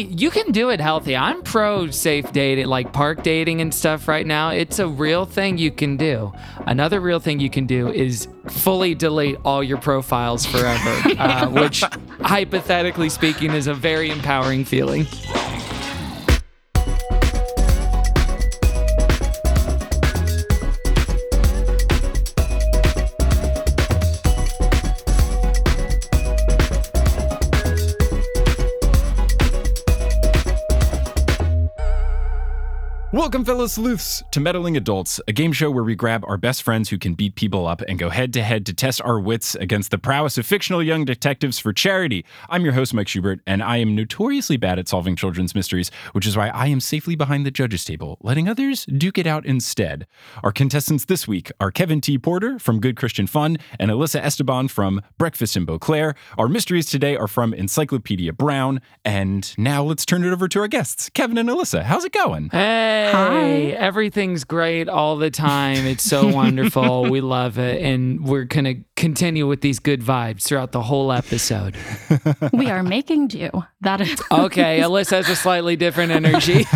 you can do it healthy. I'm pro safe dating, like park dating and stuff right now. It's a real thing you can do. Another real thing you can do is fully delete all your profiles forever, uh, which hypothetically speaking is a very empowering feeling. Welcome, fellow sleuths, to Meddling Adults, a game show where we grab our best friends who can beat people up and go head to head to test our wits against the prowess of fictional young detectives for charity. I'm your host, Mike Schubert, and I am notoriously bad at solving children's mysteries, which is why I am safely behind the judges' table, letting others duke it out instead. Our contestants this week are Kevin T. Porter from Good Christian Fun and Alyssa Esteban from Breakfast in Beauclair. Our mysteries today are from Encyclopedia Brown, and now let's turn it over to our guests, Kevin and Alyssa. How's it going? Hey, Hi. everything's great all the time. It's so wonderful. we love it. And we're going to continue with these good vibes throughout the whole episode. we are making do. That is Okay, Alyssa has a slightly different energy.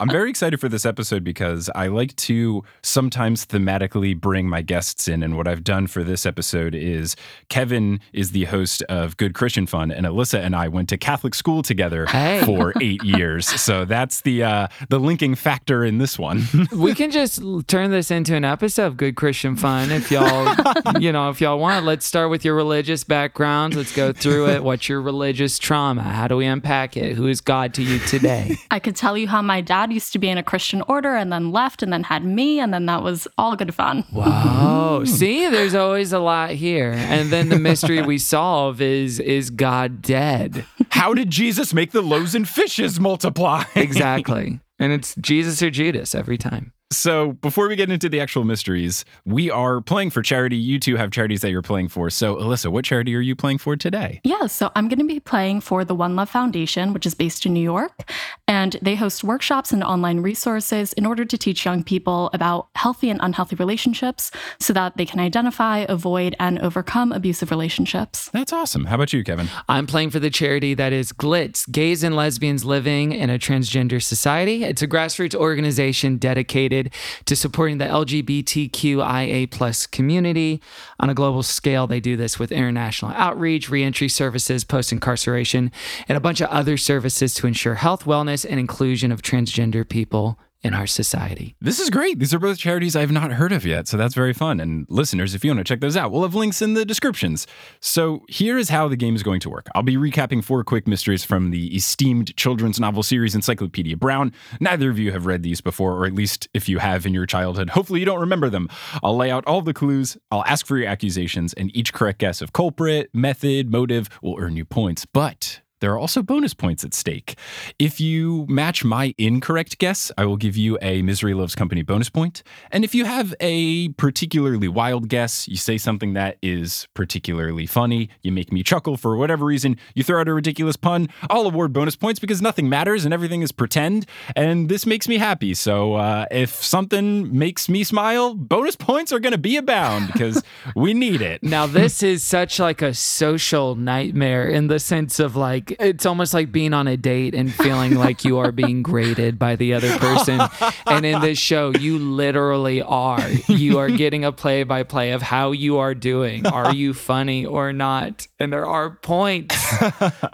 I'm very excited for this episode because I like to sometimes thematically bring my guests in. And what I've done for this episode is Kevin is the host of Good Christian Fun, and Alyssa and I went to Catholic school together Hey. for eight years. So that's the uh, the linking factor in this one. we can just turn this into an episode of good Christian fun if y'all, you know, if y'all want. Let's start with your religious backgrounds. Let's go through it. What's your religious trauma? How do we unpack it? Who is God to you today? I could tell you how my dad used to be in a Christian order and then left and then had me and then that was all good fun. Wow. Mm-hmm. See, there's always a lot here. And then the mystery we solve is is God dead? How did Jesus make the loaves and fishes multiply? Exactly. And it's Jesus or Judas every time. So, before we get into the actual mysteries, we are playing for charity. You two have charities that you're playing for. So, Alyssa, what charity are you playing for today? Yeah, so I'm going to be playing for the One Love Foundation, which is based in New York. And they host workshops and online resources in order to teach young people about healthy and unhealthy relationships so that they can identify, avoid, and overcome abusive relationships. That's awesome. How about you, Kevin? I'm playing for the charity that is GLITS, Gays and Lesbians Living in a Transgender Society. It's a grassroots organization dedicated to supporting the LGBTQIA plus community. On a global scale, they do this with international outreach, reentry services, post incarceration, and a bunch of other services to ensure health, wellness, and inclusion of transgender people in our society. This is great. These are both charities I've not heard of yet, so that's very fun. And listeners, if you want to check those out, we'll have links in the descriptions. So here is how the game is going to work. I'll be recapping four quick mysteries from the esteemed children's novel series Encyclopedia Brown. Neither of you have read these before, or at least if you have in your childhood, hopefully you don't remember them. I'll lay out all the clues, I'll ask for your accusations, and each correct guess of culprit, method, motive will earn you points. But there are also bonus points at stake. If you match my incorrect guess, I will give you a Misery Loves Company bonus point. And if you have a particularly wild guess, you say something that is particularly funny, you make me chuckle for whatever reason, you throw out a ridiculous pun, I'll award bonus points because nothing matters and everything is pretend. And this makes me happy. So uh, if something makes me smile, bonus points are going to be abound because we need it. Now this is such like a social nightmare in the sense of like it's almost like being on a date and feeling like you are being graded by the other person. And in this show, you literally are. You are getting a play by play of how you are doing. Are you funny or not? And there are points.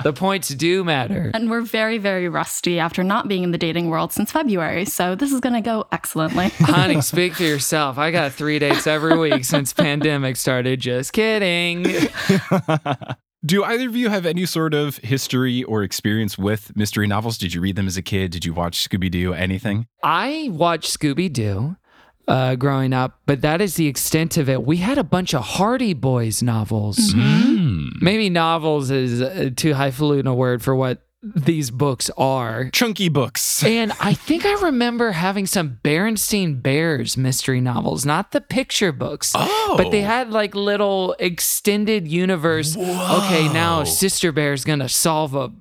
The points do matter. And we're very, very rusty after not being in the dating world since February. So this is going to go excellently. Honey, speak for yourself. I got three dates every week since pandemic started. Just kidding. Do either of you have any sort of history or experience with mystery novels? Did you read them as a kid? Did you watch Scooby Doo? Anything? I watched Scooby Doo uh, growing up, but that is the extent of it. We had a bunch of Hardy Boys novels. Mm. Maybe novels is uh, too highfalutin a word for what these books are. Chunky books. And I think I remember having some Berenstein Bears mystery novels, not the picture books, Oh. but they oh. had like little extended universe. Okay, now Sister Bear's gonna solve a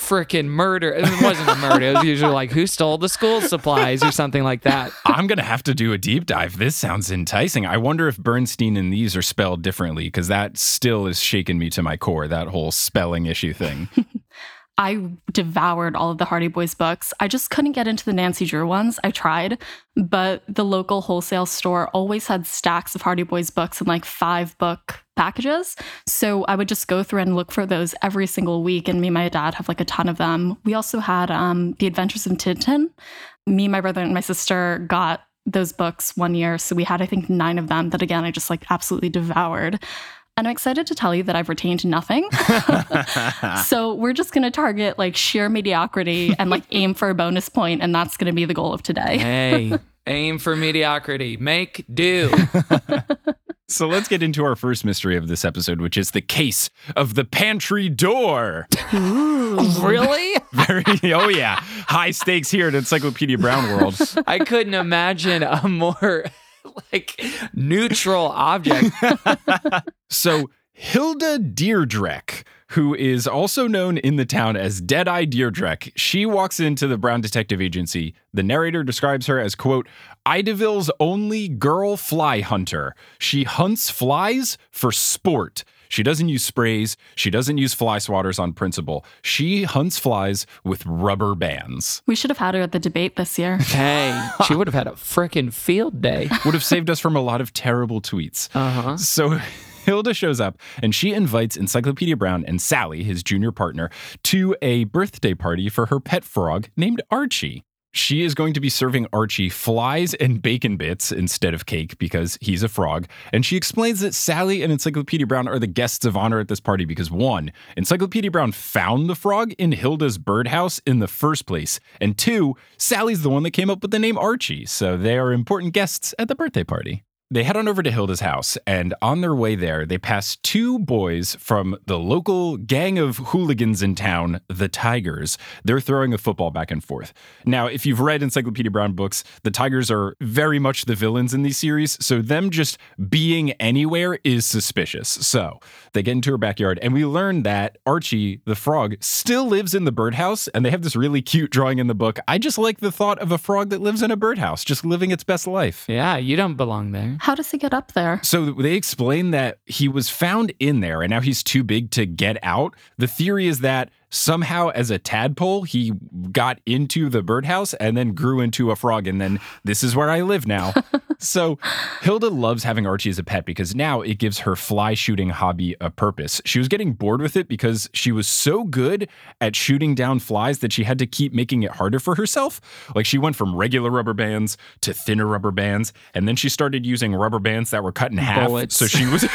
freaking murder. It wasn't a murder. It was usually like who stole the school supplies or something like that. I'm going to have to do a deep dive. This sounds enticing. I wonder if Bernstein and these are spelled differently because that still is shaking me to my core, that whole spelling issue thing. I devoured all of the Hardy Boys books. I just couldn't get into the Nancy Drew ones. I tried, but the local wholesale store always had stacks of Hardy Boys books in like five book packages. So I would just go through and look for those every single week. And me and my dad have like a ton of them. We also had um, The Adventures of Tintin. Me, my brother, and my sister got those books one year. So we had, I think, nine of them that, again, I just like absolutely devoured. And I'm excited to tell you that I've retained nothing. so we're just going to target like sheer mediocrity and like aim for a bonus point, and that's going to be the goal of today. Hey, aim for mediocrity. Make do. So let's get into our first mystery of this episode, which is the case of the pantry door. really? Very, oh yeah, high stakes here at Encyclopedia Brown World. I couldn't imagine a more like neutral object. So Hilda Deerdreck, who is also known in the town as Deadeye Deerdreck, she walks into the Brown Detective Agency. The narrator describes her as, quote, Idaville's only girl fly hunter. She hunts flies for sport. She doesn't use sprays. She doesn't use fly swatters on principle. She hunts flies with rubber bands. We should have had her at the debate this year. Hey, she would have had a frickin' field day. Would have saved us from a lot of terrible tweets. Uh huh. So Hilda shows up and she invites Encyclopedia Brown and Sally, his junior partner, to a birthday party for her pet frog named Archie. She is going to be serving Archie flies and bacon bits instead of cake because he's a frog. And she explains that Sally and Encyclopedia Brown are the guests of honor at this party because one, Encyclopedia Brown found the frog in Hilda's birdhouse in the first place. And two, Sally's the one that came up with the name Archie. So they are important guests at the birthday party. They head on over to Hilda's house, and on their way there, they pass two boys from the local gang of hooligans in town, the Tigers. They're throwing a football back and forth. Now, if you've read Encyclopedia Brown books, the Tigers are very much the villains in these series, so them just being anywhere is suspicious. So they get into her backyard, and we learn that Archie, the frog, still lives in the birdhouse, and they have this really cute drawing in the book. I just like the thought of a frog that lives in a birdhouse, just living its best life. Yeah, you don't belong there. How does he get up there? So they explain that he was found in there and now he's too big to get out. The theory is that somehow as a tadpole he got into the birdhouse and then grew into a frog and then this is where I live now. so Hilda loves having Archie as a pet because now it gives her fly shooting hobby a purpose. She was getting bored with it because she was so good at shooting down flies that she had to keep making it harder for herself. Like she went from regular rubber bands to thinner rubber bands and then she started using rubber bands that were cut in half. Bullets. So she was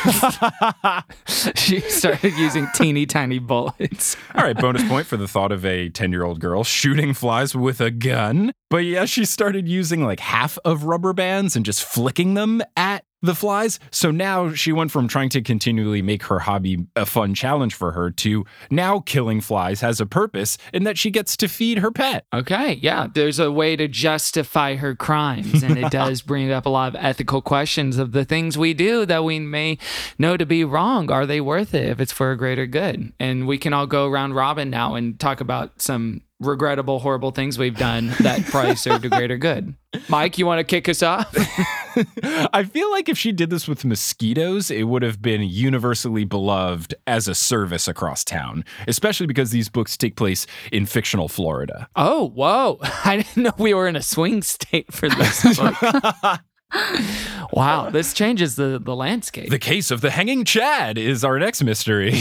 she started using teeny tiny bullets. All right, bonus point for the thought of a 10 year old girl shooting flies with a gun. But yeah, she started using like half of rubber bands and just flicking them at the flies. So now she went from trying to continually make her hobby a fun challenge for her to now killing flies has a purpose in that she gets to feed her pet. Okay, yeah, there's a way to justify her crimes, and it does bring up a lot of ethical questions of the things we do that we may know to be wrong. Are they worth it if it's for a greater good? And we can all go round robin now and talk about some regrettable, horrible things we've done that probably served a greater good. Mike, you want to kick us off? I feel like if she did this with mosquitoes, it would have been universally beloved as a service across town, especially because these books take place in fictional Florida. Oh, whoa. I didn't know we were in a swing state for this book. wow, this changes the, the landscape. The case of the hanging Chad is our next mystery.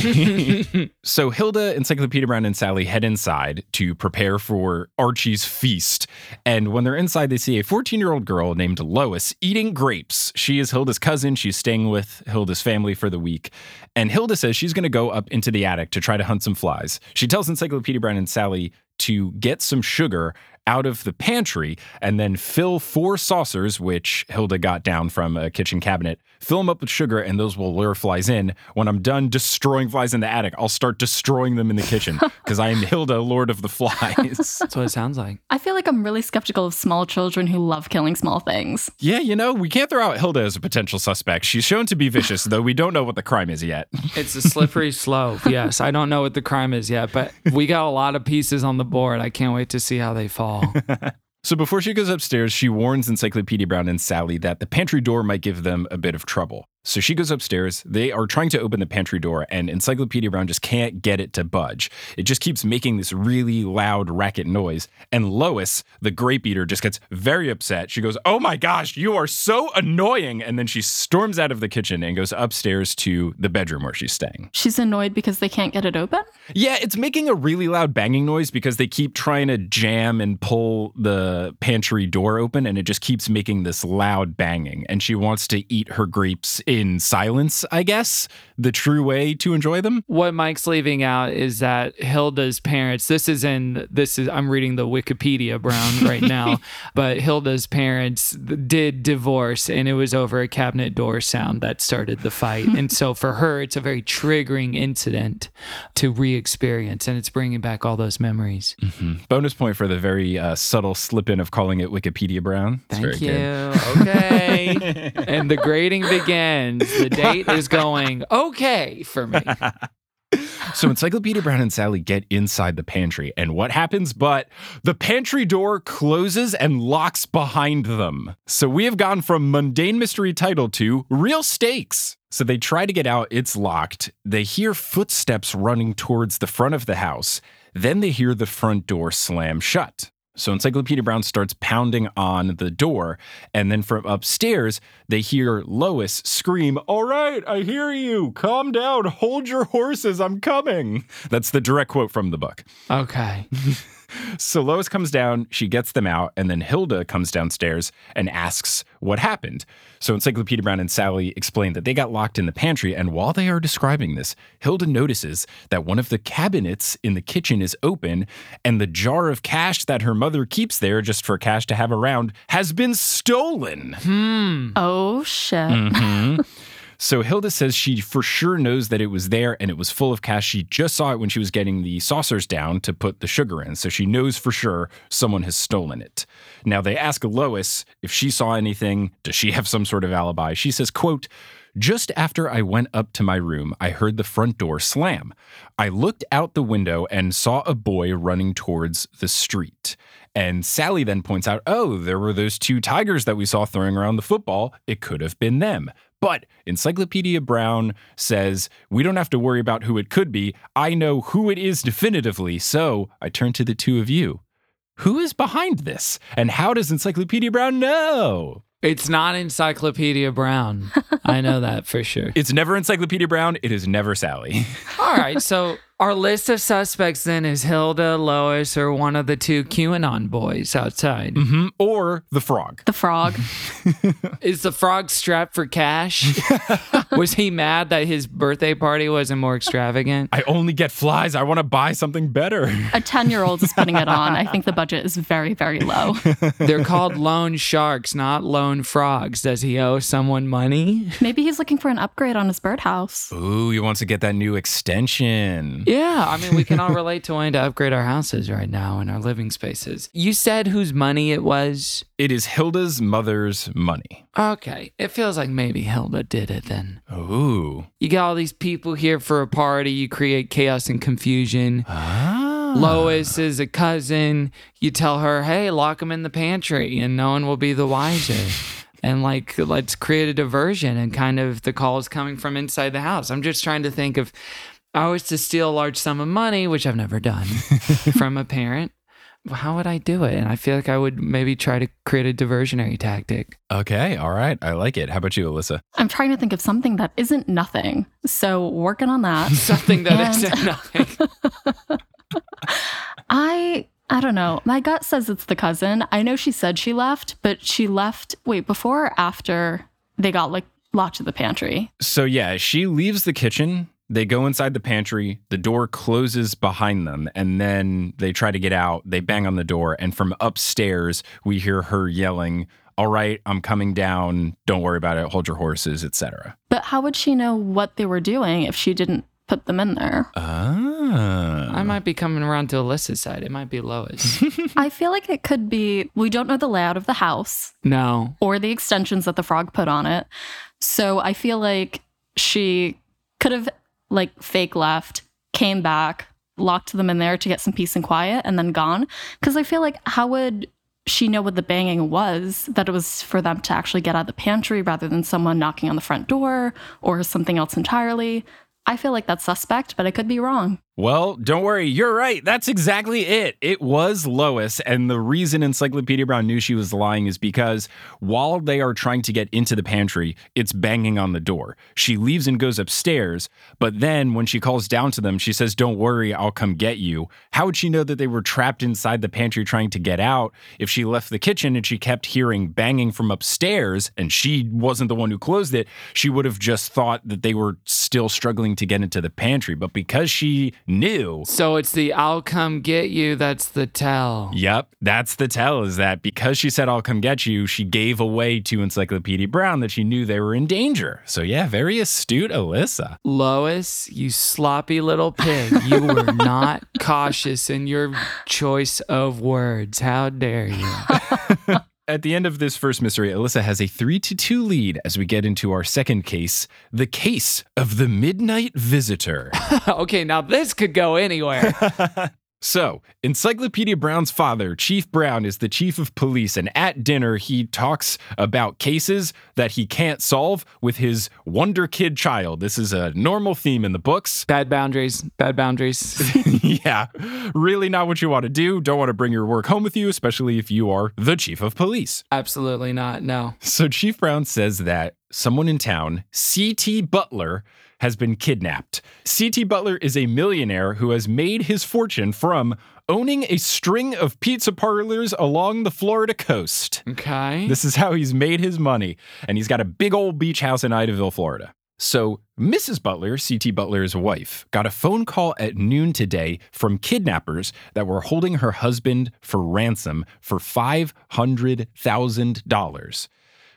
so Hilda, Encyclopedia Brown, and Sally head inside to prepare for Archie's feast. And when they're inside, they see a 14 year old girl named Lois eating grapes. She is Hilda's cousin. She's staying with Hilda's family for the week. And Hilda says she's going to go up into the attic to try to hunt some flies. She tells Encyclopedia Brown and Sally to get some sugar out of the pantry and then fill four saucers, which Hilda got down from a kitchen cabinet, fill them up with sugar, and those will lure flies in. When I'm done destroying flies in the attic, I'll start destroying them in the kitchen because I am Hilda, Lord of the Flies. That's what it sounds like. I feel like I'm really skeptical of small children who love killing small things. yeah, you know, we can't throw out Hilda as a potential suspect. She's shown to be vicious, though we don't know what the crime is yet. It's a slippery slope. Yes, I don't know what the crime is yet, but we got a lot of pieces on the board. I can't wait to see how they fall. So before she goes upstairs, she warns Encyclopedia Brown and Sally that the pantry door might give them a bit of trouble. So she goes upstairs. They are trying to open the pantry door, and Encyclopedia Brown just can't get it to budge. It just keeps making this really loud racket noise. And Lois, the grape eater, just gets very upset. She goes, Oh my gosh, you are so annoying. And then she storms out of the kitchen and goes upstairs to the bedroom where she's staying. She's annoyed because they can't get it open? Yeah, it's making a really loud banging noise because they keep trying to jam and pull the pantry door open, and it just keeps making this loud banging. And she wants to eat her grapes in silence, I guess, the true way to enjoy them. What Mike's leaving out is that Hilda's parents, this is in, this is, I'm reading the Wikipedia Brown right now, but Hilda's parents did divorce and it was over a cabinet door sound that started the fight. and so for her, it's a very triggering incident to re experience and it's bringing back all those memories. Mm-hmm. Bonus point for the very uh, subtle slip in of calling it Wikipedia Brown. It's Thank you. good. Okay. and the grading begins. The date is going okay for me. So Encyclopedia Brown and Sally get inside the pantry, and what happens? But the pantry door closes and locks behind them. So we have gone from mundane mystery title to real stakes. So they try to get out, it's locked. They hear footsteps running towards the front of the house. Then they hear the front door slam shut. So Encyclopedia Brown starts pounding on the door, and then from upstairs, they hear Lois scream, All right, I hear you. Calm down. Hold your horses. I'm coming. That's the direct quote from the book. Okay. So Lois comes down, she gets them out, and then Hilda comes downstairs and asks what happened. So Encyclopedia Brown and Sally explain that they got locked in the pantry, and while they are describing this, Hilda notices that one of the cabinets in the kitchen is open, and the jar of cash that her mother keeps there just for cash to have around has been stolen. Hmm. Oh, shit. Mhm. So Hilda says she for sure knows that it was there and it was full of cash. She just saw it when she was getting the saucers down to put the sugar in. So she knows for sure someone has stolen it. Now they ask Lois if she saw anything. Does she have some sort of alibi? She says, quote, just after I went up to my room, I heard the front door slam. I looked out the window and saw a boy running towards the street. And Sally then points out, oh, there were those two tigers that we saw throwing around the football. It could have been them. But Encyclopedia Brown says, we don't have to worry about who it could be. I know who it is definitively. So I turn to the two of you. Who is behind this? And how does Encyclopedia Brown know? It's not Encyclopedia Brown. I know that for sure. It's never Encyclopedia Brown. It is never Sally. All right. So our list of suspects then is Hilda, Lois, or one of the two QAnon boys outside. hmm Or the frog. The frog. Is the frog strapped for cash? Was he mad that his birthday party wasn't more extravagant? I only get flies. I want to buy something better. A 10 year old is putting it on. I think the budget is very, very low. They're called loan sharks, not loan frogs. Does he owe someone money? Maybe he's looking for an upgrade on his birdhouse. Ooh, he wants to get that new extension. Yeah, I mean, we can all relate to wanting to upgrade our houses right now and our living spaces. You said whose money it was? It is Hilda's mother's money. Okay, it feels like maybe Hilda did it then. Ooh. You get all these people here for a party, you create chaos and confusion. Ah. Lois is a cousin. You tell her, hey, lock him in the pantry, and no one will be the wiser. And like, let's create a diversion, and kind of the call is coming from inside the house. I'm just trying to think of, I was to steal a large sum of money, which I've never done, from a parent. How would I do it? And I feel like I would maybe try to create a diversionary tactic. Okay, all right. I like it. How about you, Alyssa? I'm trying to think of something that isn't nothing. So, working on that. Something that And- isn't nothing. I I don't know. My gut says it's the cousin. I know she said she left, but she left wait, before or after they got like locked in the pantry. So, yeah, she leaves the kitchen. They go inside the pantry. The door closes behind them. And then they try to get out. They bang on the door. And from upstairs, we hear her yelling, All right, I'm coming down. Don't worry about it. Hold your horses, etc. But how would she know what they were doing if she didn't put them in there? Ah. I might be coming around to Alyssa's side. It might be Lois. I feel like it could be we don't know the layout of the house no. or the extensions that the frog put on it. So I feel like she could have like fake left, came back, locked them in there to get some peace and quiet and then gone. Cause I feel like how would she know what the banging was, that it was for them to actually get out of the pantry rather than someone knocking on the front door or something else entirely. I feel like that's suspect, but I could be wrong. Well, don't worry, you're right. That's exactly it. It was Lois. And the reason Encyclopedia Brown knew she was lying is because while they are trying to get into the pantry, it's banging on the door. She leaves and goes upstairs, but then when she calls down to them, she says, Don't worry, I'll come get you. How would she know that they were trapped inside the pantry trying to get out if she left the kitchen and she kept hearing banging from upstairs and she wasn't the one who closed it? She would have just thought that they were still struggling to get into the pantry. But because she knew. So it's the I'll come get you that's the tell. Yep, that's the tell is that because she said I'll come get you, she gave away to Encyclopedia Brown that she knew they were in danger. So yeah, very astute Alyssa. Lois, you sloppy little pig. You were not cautious in your choice of words. How dare you? At the end of this first mystery, Alyssa has a 3 to 2 lead as we get into our second case, the case of the Midnight Visitor. okay, now this could go anywhere. So, Encyclopedia Brown's father, Chief Brown, is the chief of police, and at dinner, he talks about cases that he can't solve with his Wonder Kid child. This is a normal theme in the books. Bad boundaries, bad boundaries. yeah, really not what you want to do. Don't want to bring your work home with you, especially if you are the chief of police. Absolutely not, no. So, Chief Brown says that someone in town, C.T. Butler, has been kidnapped. C.T. Butler is a millionaire who has made his fortune from owning a string of pizza parlors along the Florida coast. Okay. This is how he's made his money. And he's got a big old beach house in Idaville, Florida. So, Mrs. Butler, C.T. Butler's wife, got a phone call at noon today from kidnappers that were holding her husband for ransom for $500,000.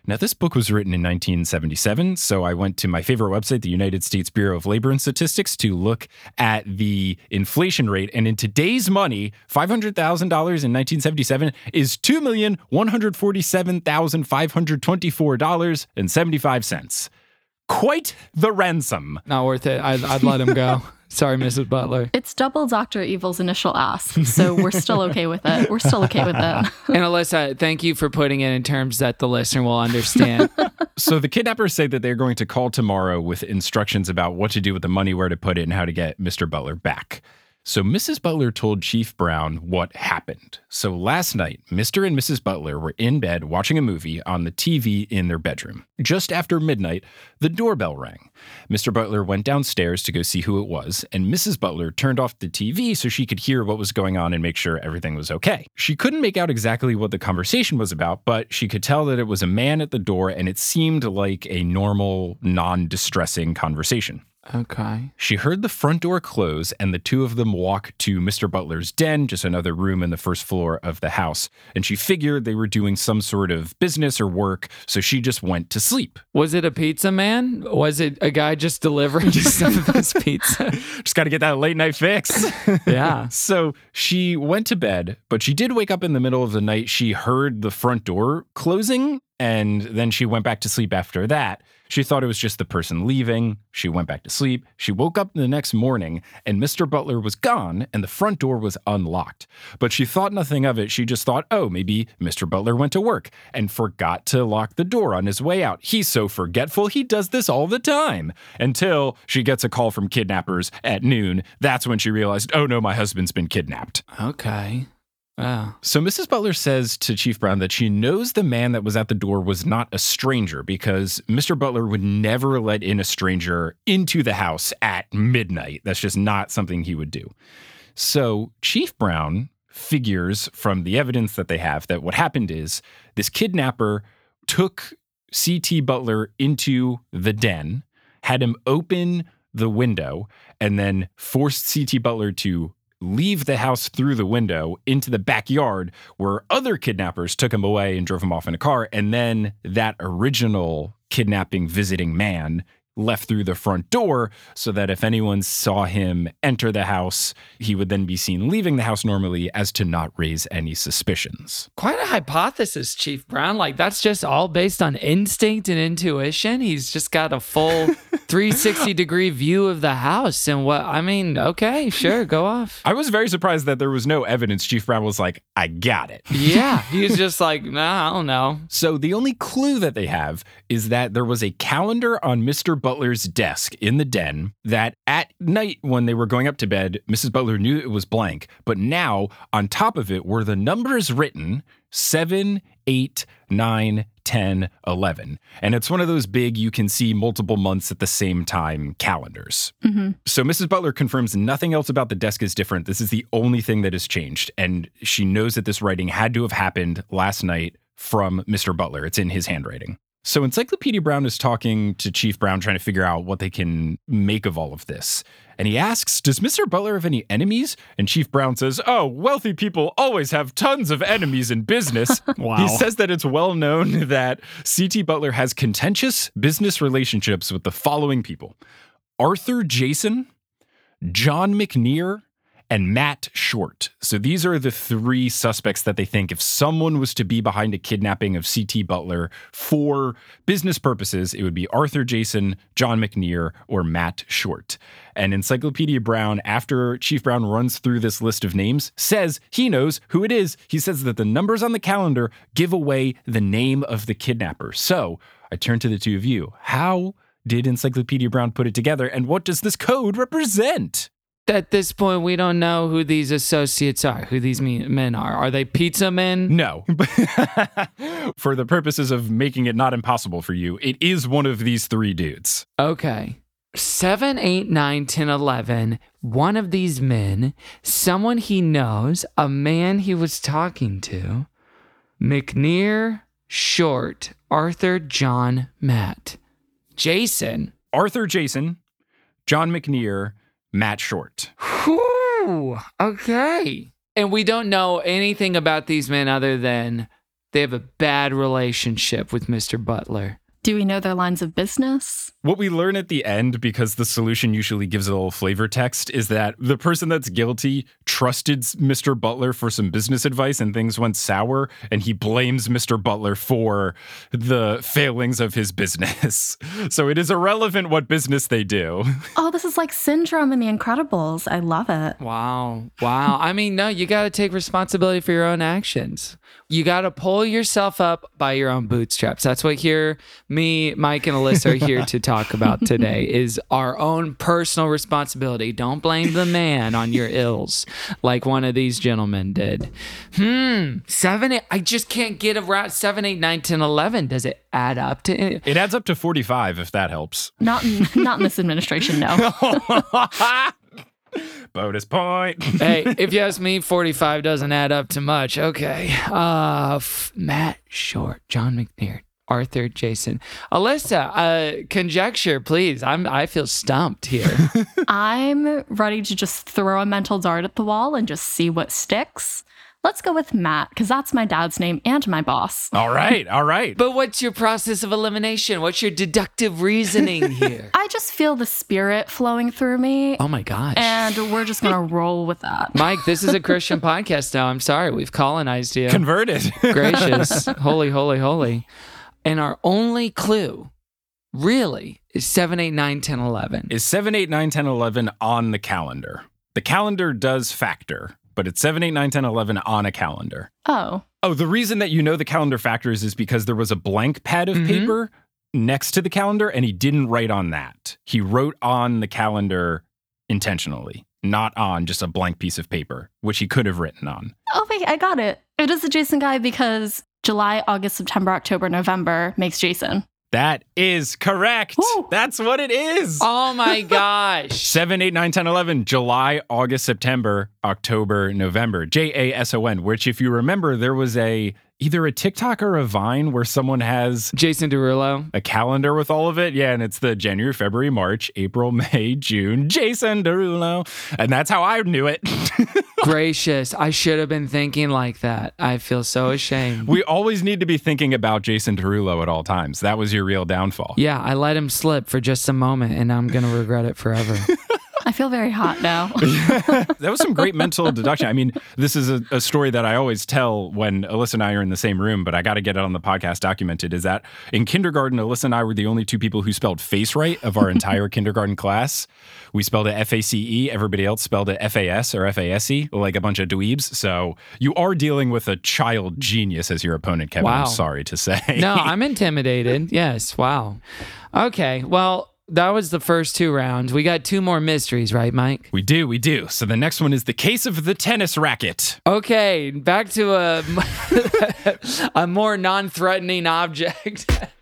Now, this book was written in 1977, so I went to my favorite website, the United States Bureau of Labor and Statistics, to look at the inflation rate. And in today's money, $500,000 in 1977 is $2,147,524.75. Quite the ransom. Not worth it. I'd, I'd let him go. Sorry, Mrs. Butler. It's double Dr. Evil's initial ask, so we're still okay with it. We're still okay with it. and Alyssa, thank you for putting it in terms that the listener will understand. so the kidnappers say that they're going to call tomorrow with instructions about what to do with the money, where to put it, and how to get Mr. Butler back. So Mrs. Butler told Chief Brown what happened. So last night, Mr. and Mrs. Butler were in bed watching a movie on the TV in their bedroom. Just after midnight, the doorbell rang. Mr. Butler went downstairs to go see who it was, and Mrs. Butler turned off the TV so she could hear what was going on and make sure everything was okay. She couldn't make out exactly what the conversation was about, but she could tell that it was a man at the door and it seemed like a normal, non distressing conversation. Okay. She heard the front door close and the two of them walk to Mr. Butler's den, just another room in the first floor of the house. And she figured they were doing some sort of business or work, so she just went to sleep. Was it a pizza man? Was it a guy just delivering some of his pizza? just got to get that late night fix. yeah. So she went to bed, but she did wake up in the middle of the night. She heard the front door closing, and then she went back to sleep after that. She thought it was just the person leaving. She went back to sleep. She woke up the next morning and Mr. Butler was gone and the front door was unlocked. But she thought nothing of it. She just thought, oh, maybe Mr. Butler went to work and forgot to lock the door on his way out. He's so forgetful. He does this all the time. Until she gets a call from kidnappers at noon. That's when she realized, oh no, my husband's been kidnapped. Okay. Wow. So Mrs. Butler says to Chief Brown that she knows the man that was at the door was not a stranger because Mr. Butler would never let in a stranger into the house at midnight. That's just not something he would do. So Chief Brown figures from the evidence that they have that what happened is this kidnapper took C.T. Butler into the den, had him open the window, and then forced C.T. Butler to leave the house through the window into the backyard where other kidnappers took him away and drove him off in a car. And then that original kidnapping visiting man left through the front door so that if anyone saw him enter the house, he would then be seen leaving the house normally as to not raise any suspicions. Quite a hypothesis, Chief Brown. Like, that's just all based on instinct and intuition. He's just got a full 360 degree view of the house. And what, I mean, okay, sure, go off. I was very surprised that there was no evidence. Chief Brown was like, I got it. Yeah, he's just like, nah, I don't know. So the only clue that they have is that there was a calendar on Mr. Butler's desk in the den that at night when they were going up to bed, Mrs. Butler knew it was blank. But now on top of it were the numbers written 7, 8, 9, 10, 11. And it's one of those big, you can see multiple months at the same time calendars. hmm So Mrs. Butler confirms nothing else about the desk is different. This is the only thing that has changed. And she knows that this writing had to have happened last night from Mr. Butler. It's in his handwriting. So Encyclopedia Brown is talking to Chief Brown, trying to figure out what they can make of all of this. And he asks, Does Mr. Butler have any enemies? And Chief Brown says, Oh, wealthy people always have tons of enemies in business. Wow. He says that it's well known that C.T. Butler has contentious business relationships with the following people Arthur Jason, John McNear, and Matt Short. So these are the three suspects that they think if someone was to be behind a kidnapping of C.T. Butler for business purposes, it would be Arthur Jason, John McNear, or Matt Short. And Encyclopedia Brown, after Chief Brown runs through this list of names, says he knows who it is. He says that the numbers on the calendar give away the name of the kidnapper. So I turn to the two of you. How did Encyclopedia Brown put it together, and what does this code represent? At this point, we don't know who these associates are, who these men are. Are they pizza men? No. for the purposes of making it not impossible for you, it is one of these three dudes. Okay. 7, 8, 9, 10, 11. One of these men, someone he knows, a man he was talking to, McNear, Short, Arthur, John, Matt. Jason. Arthur Jason, John McNear, Matt Short. Whew, okay. And we don't know anything about these men other than they have a bad relationship with Mr. Butler. Do we know their lines of business? What we learn at the end, because the solution usually gives a little flavor text, is that the person that's guilty trusted Mr. Butler for some business advice and things went sour, and he blames Mr. Butler for the failings of his business. so it is irrelevant what business they do. Oh, this is like Syndrome in The Incredibles. I love it. Wow. Wow. I mean, no, you got to take responsibility for your own actions. You got to pull yourself up by your own bootstraps. That's what here me, Mike and Alyssa are here to talk about today is our own personal responsibility. Don't blame the man on your ills like one of these gentlemen did. Hmm. 7 eight, I just can't get around 7 8 9 10 11. Does it add up to any- It adds up to 45 if that helps. Not in, not in this administration, no. Bonus point. hey, if you ask me, 45 doesn't add up to much. Okay. Uh, f- Matt Short, John McNair, Arthur Jason. Alyssa, uh, conjecture, please. I'm, I feel stumped here. I'm ready to just throw a mental dart at the wall and just see what sticks. Let's go with Matt, because that's my dad's name and my boss. all right, all right. but what's your process of elimination? What's your deductive reasoning here? I just feel the spirit flowing through me, oh my gosh. and we're just gonna roll with that. Mike, this is a Christian podcast now. I'm sorry. We've colonized you. Converted. gracious, holy, holy, holy. And our only clue, really, is 7, 8, 9, 10, 11. is 7, 8, 9, 10, 11 on the calendar. The calendar does factor, but it's 7, 8, 9, 10, 11 on a calendar. Oh, Oh, the reason that you know the calendar factors is because there was a blank pad of Mhm. paper next to the calendar and he didn't write on that. He wrote on the calendar intentionally, not on just a blank piece of paper, which he could have written on. oh wait, I got it. It is a Jason guy because July, August, September, October, November makes Jason. That is correct. Woo. That's what it is. Oh my gosh. 7, 8, 9, 10, 11, July, August, September, October, November, J A S O N, which, if you remember, there was a either a TikTok or a Vine where someone has Jason Derulo. a calendar with all of it. Yeah, and it's the January, February, March, April, May, June, Jason Derulo. And that's how I knew it. Gracious. I should have been thinking like that. I feel so ashamed. we always need to be thinking about Jason Derulo at all times. That was your real downfall. Yeah, I let him slip for just a moment and I'm going to regret it forever. I feel very hot now. that was some great mental deduction. I mean, this is a, a, story that I always tell when Alyssa and I are in the same room, but I got to get it on the podcast documented. Is that in kindergarten, Alyssa and I were the only two people who spelled face right of our entire kindergarten class. We spelled it F A C E. Everybody else spelled it F A S or F A S E, like a bunch of dweebs. So you are dealing with a child genius as your opponent, Kevin. Wow. I'm sorry to say. no, I'm intimidated. Yes. Wow. Okay. Well, that was the first two rounds. We got two more mysteries, right, Mike? We do, we do. So the next one is the case of the tennis racket. Okay, back to a a more non-threatening object.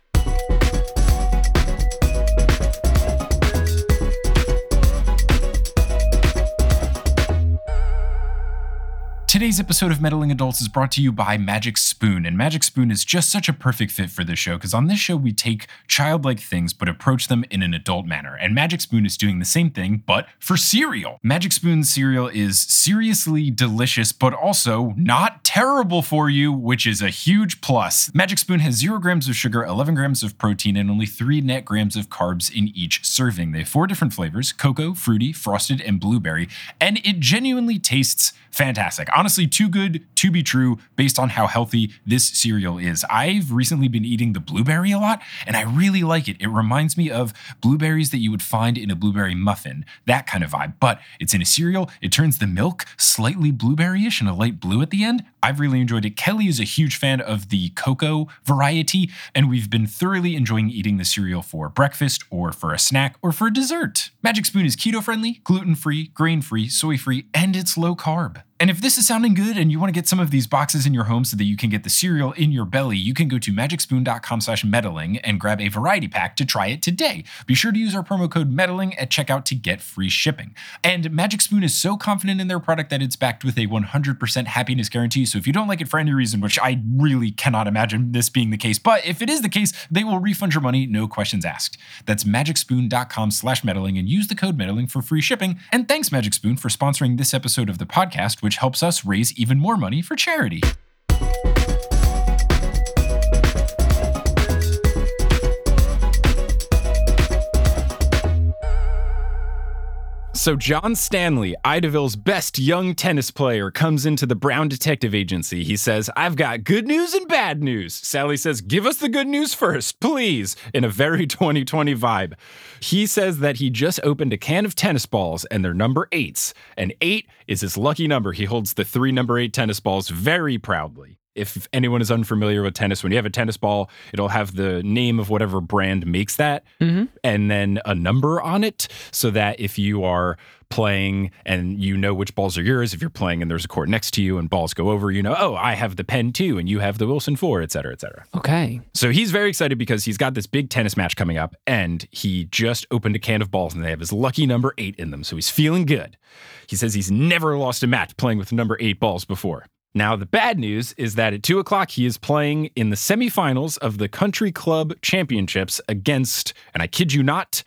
Today's episode of Meddling Adults is brought to you by Magic Spoon, and Magic Spoon is just such a perfect fit for this show because on this show we take childlike things but approach them in an adult manner, and Magic Spoon is doing the same thing but for cereal. Magic Spoon cereal is seriously delicious but also not terrible for you, which is a huge plus. Magic Spoon has 0 grams of sugar, 11 grams of protein, and only 3 net grams of carbs in each serving. They have four different flavors cocoa, fruity, frosted, and blueberry, and it genuinely tastes fantastic. Honestly, too good to be true based on how healthy this cereal is. I've recently been eating the blueberry a lot, and I really like it. It reminds me of blueberries that you would find in a blueberry muffin, that kind of vibe. But it's in a cereal, it turns the milk slightly blueberryish and a light blue at the end. I've really enjoyed it. Kelly is a huge fan of the cocoa variety, and we've been thoroughly enjoying eating the cereal for breakfast or for a snack or for dessert. Magic Spoon is keto friendly, gluten free, grain free, soy free, and it's low carb. And if this is sounding good and you want to get some of these boxes in your home so that you can get the cereal in your belly, you can go to magicspoon.com slash meddling and grab a variety pack to try it today. Be sure to use our promo code meddling at checkout to get free shipping. And Magic Spoon is so confident in their product that it's backed with a 100% happiness guarantee. So if you don't like it for any reason, which I really cannot imagine this being the case, but if it is the case, they will refund your money, no questions asked. That's magicspoon.com slash meddling and use the code meddling for free shipping. And thanks, Magic Spoon, for sponsoring this episode of the podcast, which helps us raise even more money for charity. So, John Stanley, Idaville's best young tennis player, comes into the Brown Detective Agency. He says, I've got good news and bad news. Sally says, Give us the good news first, please, in a very 2020 vibe. He says that he just opened a can of tennis balls and they're number eights. And eight is his lucky number. He holds the three number eight tennis balls very proudly if anyone is unfamiliar with tennis, when you have a tennis ball, it'll have the name of whatever brand makes that mm-hmm. and then a number on it so that if you are playing and you know which balls are yours, if you're playing and there's a court next to you and balls go over, you know, oh, I have the Penn 2 and you have the Wilson 4, et cetera, et cetera. Okay. So he's very excited because he's got this big tennis match coming up and he just opened a can of balls and they have his lucky number eight in them. So he's feeling good. He says he's never lost a match playing with number eight balls before. Now, the bad news is that at two o'clock, he is playing in the semifinals of the Country Club Championships against, and I kid you not,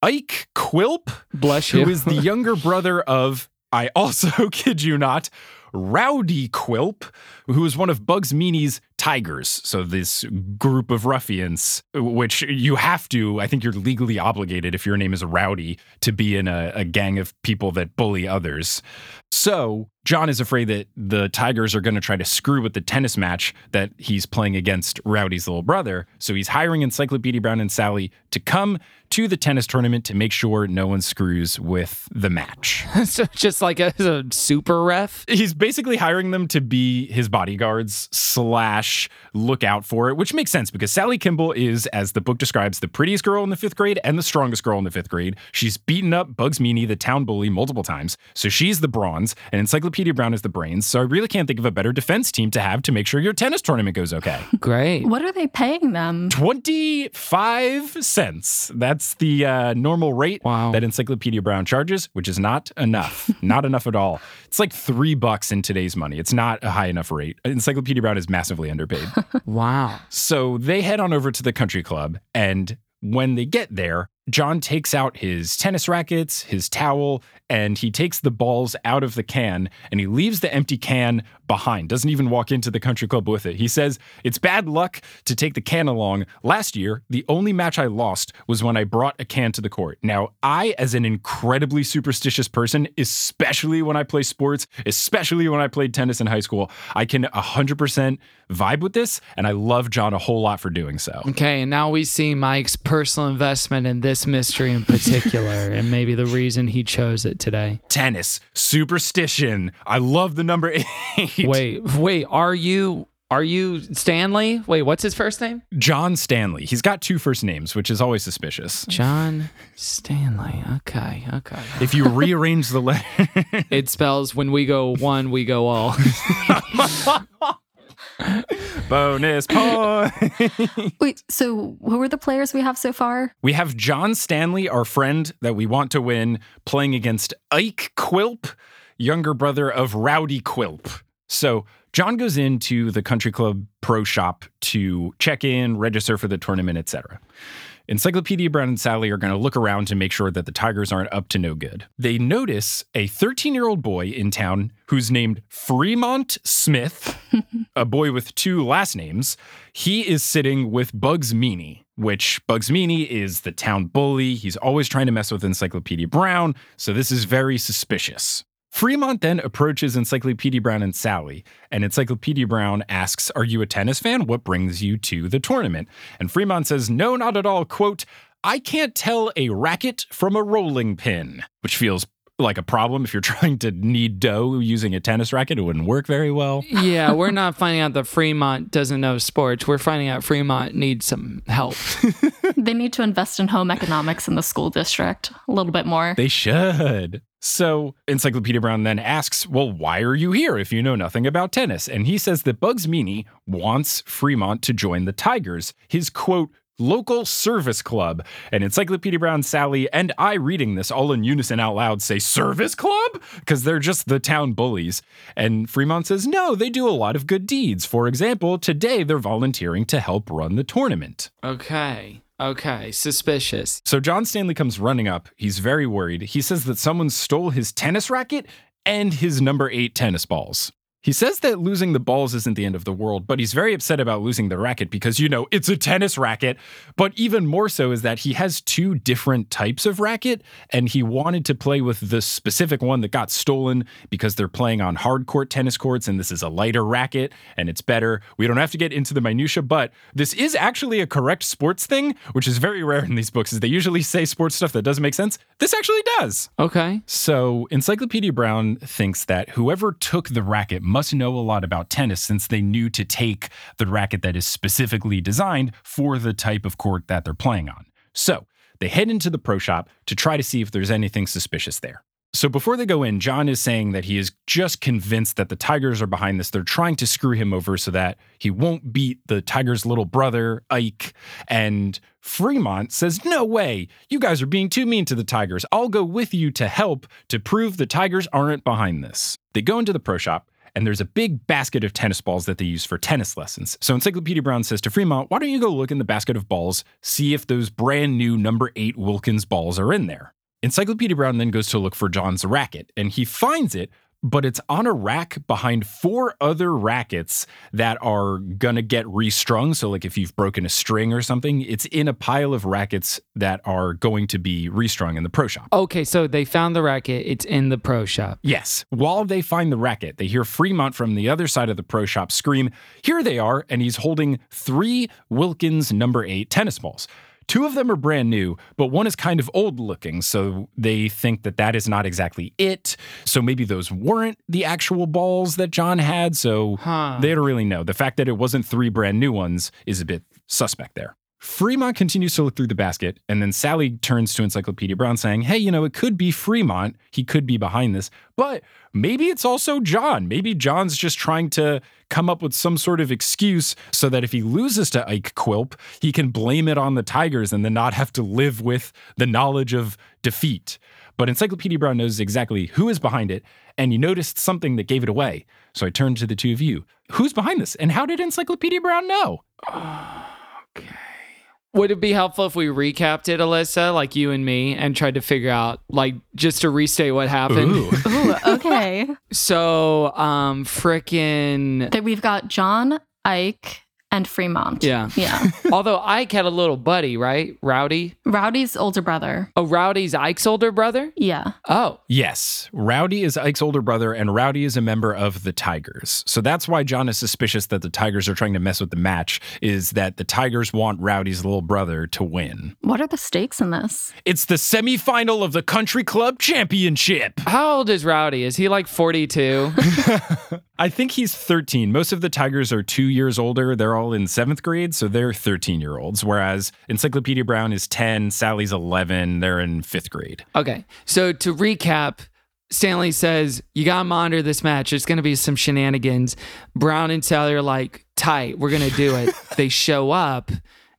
Ike Quilp, bless you, who is the younger brother of, I also kid you not, Rowdy Quilp, who is one of Bugs Meany's tigers. So, this group of ruffians, which you have to, I think you're legally obligated if your name is Rowdy to be in a, a gang of people that bully others. So, John is afraid that the Tigers are going to try to screw with the tennis match that he's playing against Rowdy's little brother. So he's hiring Encyclopedia Brown and Sally to come to the tennis tournament to make sure no one screws with the match. so just like a, a, super ref? He's basically hiring them to be his bodyguards slash look out for it, which makes sense because Sally Kimball is, as the book describes, the prettiest girl in the fifth grade and the strongest girl in the fifth grade. She's beaten up Bugs Meany, the town bully, multiple times. So she's the bronze, and Encyclopedia Encyclopedia Brown is the brains, so I really can't think of a better defense team to have to make sure your tennis tournament goes okay. Great. What are they paying them? 25 cents. That's the uh, normal rate Wow. that Encyclopedia Brown charges, which is not enough. not enough at all. It's like three bucks in today's money. It's not a high enough rate. Encyclopedia Brown is massively underpaid. Wow. So they head on over to the country club, and when they get there, John takes out his tennis rackets, his towel, and he takes the balls out of the can and he leaves the empty can behind. Doesn't even walk into the country club with it. He says, It's bad luck to take the can along. Last year, the only match I lost was when I brought a can to the court. Now, I, as an incredibly superstitious person, especially when I play sports, especially when I played tennis in high school, I can 100% vibe with this, and I love John a whole lot for doing so. Okay, and now we see Mike's personal investment in this mystery in particular, and maybe the reason he chose it today. Tennis, superstition. I love the number eight. Wait, wait, are you are you Stanley? Wait, what's his first name? John Stanley. He's got two first names, which is always suspicious. John Stanley. Okay, okay. If you rearrange the letter, It spells when we go one, we go all. bonus point. Wait, so who are the players we have so far? We have John Stanley, our friend that we want to win, playing against Ike Quilp, younger brother of Rowdy Quilp. So John goes into the country club pro shop to check in, register for the tournament, etc. Encyclopedia Brown and Sally are going to look around to make sure that the Tigers aren't up to no good. They notice a 13 year old boy in town who's named Fremont Smith, a boy with two last names. He is sitting with Bugs Meany, which Bugs Meany is the town bully. He's always trying to mess with Encyclopedia Brown, so this is very suspicious. Fremont then approaches Encyclopedia Brown and Sally, and Encyclopedia Brown asks, Are you a tennis fan? What brings you to the tournament? And Fremont says, No, not at all. Quote, I can't tell a racket from a rolling pin, which feels like a problem if you're trying to knead dough using a tennis racket. It wouldn't work very well. yeah, we're not finding out that Fremont doesn't know sports. We're finding out Fremont needs some help. they need to invest in home economics in the school district a little bit more. They should. So Encyclopedia Brown then asks, Well, why are you here if you know nothing about tennis? And he says that Bugs Meany wants Fremont to join the Tigers, his quote, local service club. And Encyclopedia Brown, Sally, and I reading this all in unison out loud say, Service club? Because they're just the town bullies. And Fremont says, No, they do a lot of good deeds. For example, today they're volunteering to help run the tournament. Okay. Okay. Suspicious. So John Stanley comes running up. He's very worried. He says that someone stole his tennis racket and his number eight tennis balls. He says that losing the balls isn't the end of the world, but he's very upset about losing the racket because, you know, it's a tennis racket. But even more so is that he has two different types of racket, and he wanted to play with the specific one that got stolen because they're playing on hard court tennis courts, and this is a lighter racket and it's better. We don't have to get into the minutia, but this is actually a correct sports thing, which is very rare in these books, is they usually say sports stuff that doesn't make sense. This actually does. Okay. So, Encyclopedia Brown thinks that whoever took the racket must know a lot about tennis since they knew to take the racket that is specifically designed for the type of court that they're playing on. So, they head into the pro shop to try to see if there's anything suspicious there. So before they go in, John is saying that he is just convinced that the Tigers are behind this. They're trying to screw him over so that he won't beat the Tigers' little brother, Ike. And Fremont says, No way. You guys are being too mean to the Tigers. I'll go with you to help to prove the Tigers aren't behind this. They go into the pro shop. And there's a big basket of tennis balls that they use for tennis lessons. So Encyclopedia Brown says to Fremont, Why don't you go look in the basket of balls, see if those brand new number eight Wilkins balls are in there? Encyclopedia Brown then goes to look for John's racket, and he finds it, but it's on a rack behind four other rackets that are gonna get restrung. So, like if you've broken a string or something, it's in a pile of rackets that are going to be restrung in the pro shop. Okay, so they found the racket. It's in the pro shop. Yes. While they find the racket, they hear Fremont from the other side of the pro shop scream, Here they are. And he's holding three Wilkins number eight tennis balls. Two of them are brand new, but one is kind of old looking, so they think that that is not exactly it. So maybe those weren't the actual balls that John had, so Huh. they don't really know. The fact that it wasn't three brand new ones is a bit suspect there. Fremont continues to look through the basket, and then Sally turns to Encyclopedia Brown saying, Hey, you know, it could be Fremont. He could be behind this, but maybe it's also John. Maybe John's just trying to come up with some sort of excuse so that if he loses to Ike Quilp, he can blame it on the Tigers and then not have to live with the knowledge of defeat. But Encyclopedia Brown knows exactly who is behind it, and you noticed something that gave it away. So I turned to the two of you. Who's behind this, and how did Encyclopedia Brown know? Okay. Would it be helpful if we recapped it, Alyssa, like you and me, and tried to figure out, like, just to restate what happened? Ooh. Ooh, okay. so, um, frickin' that we've got John, Ike, and Fremont. Yeah. Yeah. Although Ike had a little buddy, right? Rowdy. Rowdy's older brother. Oh, Rowdy's Ike's older brother? Yeah. Oh. Yes, Rowdy is Ike's older brother, and Rowdy is a member of the Tigers. So that's why John is suspicious that the Tigers are trying to mess with the match, is that the Tigers want Rowdy's little brother to win. What are the stakes in this? It's the semifinal of the Country Club Championship. How old is Rowdy? Is he like 42? I think he's 13. Most of the Tigers are two years older. They're all in seventh grade, so they're 13 year olds, whereas Encyclopedia Brown is 10, Sally's 11. They're in fifth grade. okay. So to recap, Stanley says, You got to monitor this match. There's going to be some shenanigans. Brown and Sally are like, Tight, we're going to do it. they show up.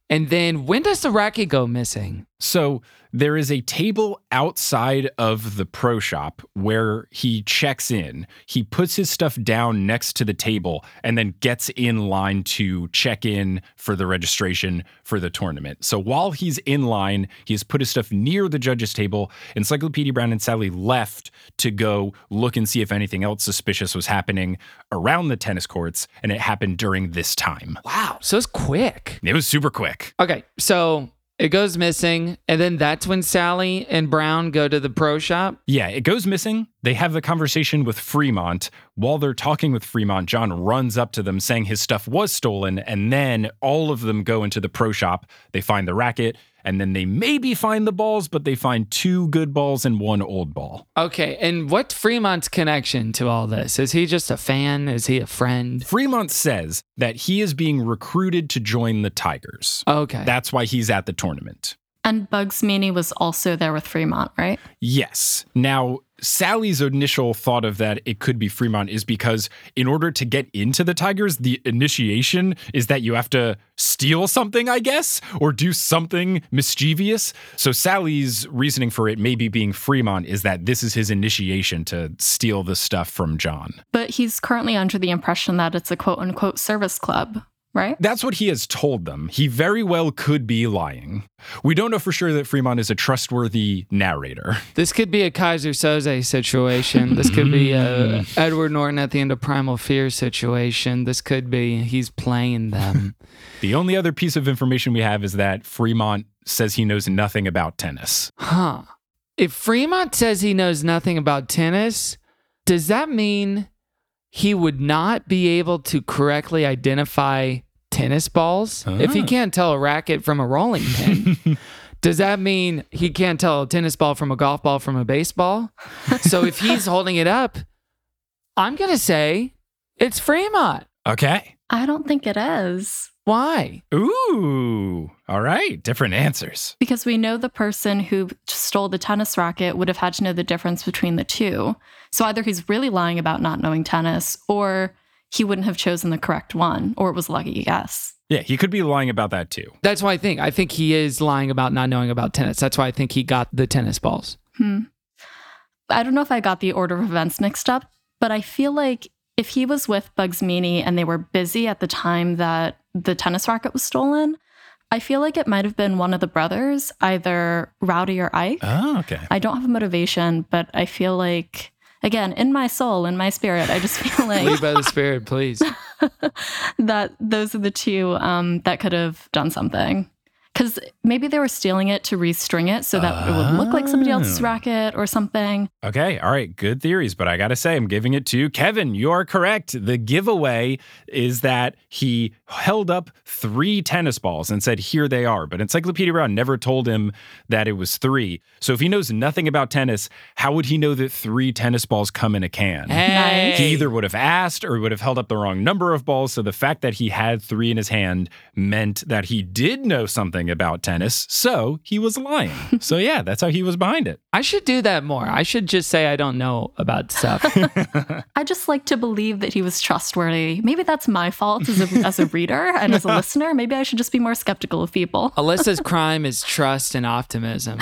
And then when does the racket go missing? So there is a table outside of the pro shop where he checks in. He puts his stuff down next to the table and then gets in line to check in for the registration for the tournament. So while he's in line, he has put his stuff near the judges' table. Encyclopedia Brown and Sally left to go look and see if anything else suspicious was happening around the tennis courts, and it happened during this time. Wow. So it's quick. It was super quick. Okay. So it goes missing. And then that's when Sally and Brown go to the pro shop. Yeah, it goes missing. They have the conversation with Fremont. While they're talking with Fremont, John runs up to them saying his stuff was stolen. And then all of them go into the pro shop. They find the racket. And then they maybe find the balls, but they find two good balls and one old ball. Okay. And what's Fremont's connection to all this? Is he just a fan? Is he a friend? Fremont says that he is being recruited to join the Tigers. Okay. That's why he's at the tournament. And Bugs Meany was also there with Fremont, right? Yes. Now, Sally's initial thought of that it could be Fremont is because in order to get into the Tigers, the initiation is that you have to steal something, I guess, or do something mischievous. So Sally's reasoning for it maybe being Fremont is that this is his initiation to steal the stuff from John. But he's currently under the impression that it's a quote unquote service club, right? That's what he has told them. He very well could be lying. We don't know for sure that Fremont is a trustworthy narrator. This could be a Keyser Söze situation. This could be a mm-hmm. Edward Norton at the end of Primal Fear situation. This could be he's playing them. The only other piece of information we have is that Fremont says he knows nothing about tennis. Huh. If Fremont says he knows nothing about tennis, does that mean he would not be able to correctly identify tennis balls? If he Ah. can't tell a racket from a rolling pin, does that mean he can't tell a tennis ball from a golf ball from a baseball? so if he's holding it up, I'm going to say it's Fremont. Okay. I don't think it is. Why? Ooh. All right. Different answers. Because we know the person who stole the tennis racket would have had to know the difference between the two. So either he's really lying about not knowing tennis, or he wouldn't have chosen the correct one, or it was a lucky guess. Yeah, he could be lying about that too. That's why I think. I think he is lying about not knowing about tennis. That's why I think he got the tennis balls. Hmm. I don't know if I got the order of events mixed up, but I feel like if he was with Bugs Meany and they were busy at the time that the tennis racket was stolen, I feel like it might have been one of the brothers, either Rowdy or Ike. Oh, okay. I don't have a motivation, but I feel like, again, in my soul, in my spirit, I just feel Lead like by the spirit, please. that those are the two um, that could have done something. Because maybe they were stealing it to restring it so that it would look like somebody else's Oh. racket or something. Okay, all right, good theories, but I gotta say, I'm giving it to Kevin. You are correct. The giveaway is that he held up three tennis balls and said, Here they are. But Encyclopedia Brown never told him that it was three. So if he knows nothing about tennis, how would he know that three tennis balls come in a can? Hey. He either would have asked or would have held up the wrong number of balls. So the fact that he had three in his hand meant that he did know something about tennis. So he was lying. so yeah, that's how he was behind it. I should do that more. I should just say I don't know about stuff. I just like to believe that he was trustworthy. Maybe that's my fault as a, as a reader and as a listener. Maybe I should just be more skeptical of people. Alyssa's crime is trust and optimism.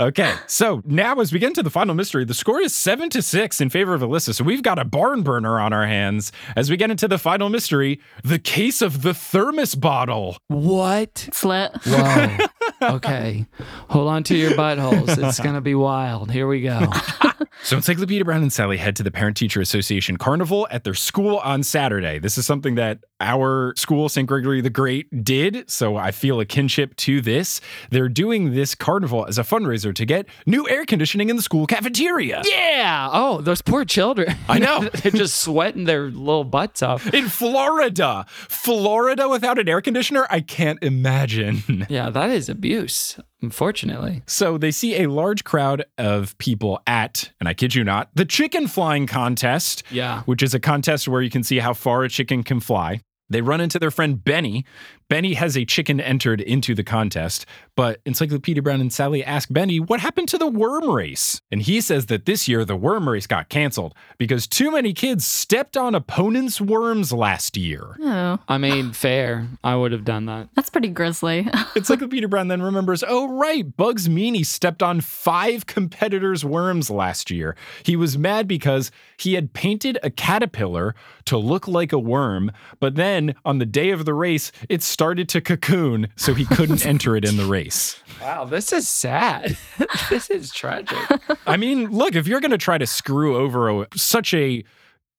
Okay, so now as we get into the final mystery, the score is seven to six in favor of Alyssa. So we've got a barn burner on our hands as we get into the final mystery the case of the thermos bottle. What? It's lit. Whoa. Okay. Hold on to your buttholes. It's going to be wild. Here we go. So Encyclopedia Brown and Sally head to the Parent Teacher Association Carnival at their school on Saturday. This is something that our school, St. Gregory the Great, did. So I feel a kinship to this. They're doing this carnival as a fundraiser to get new air conditioning in the school cafeteria. Yeah. Oh, those poor children. I know. They're just sweating their little butts off. In Florida, Florida without an air conditioner, I can't imagine. Yeah, that is abuse, unfortunately. So they see a large crowd of people at, and I kid you not, the chicken flying contest. Yeah. which is a contest where you can see how far a chicken can fly. They run into their friend Benny. Benny has a chicken entered into the contest, but Encyclopedia Brown and Sally ask Benny what happened to the worm race. And he says that this year the worm race got canceled because too many kids stepped on opponents' worms last year. Oh, I mean, fair. I would have done that. that's pretty grisly. Encyclopedia Brown then remembers, oh, right, Bugs Meany stepped on five competitors' worms last year. He was mad because he had painted a caterpillar to look like a worm, but then on the day of the race, it started to cocoon, so he couldn't enter it in the race. Wow, this is sad. this is tragic. I mean, look, if you're going to try to screw over a, such a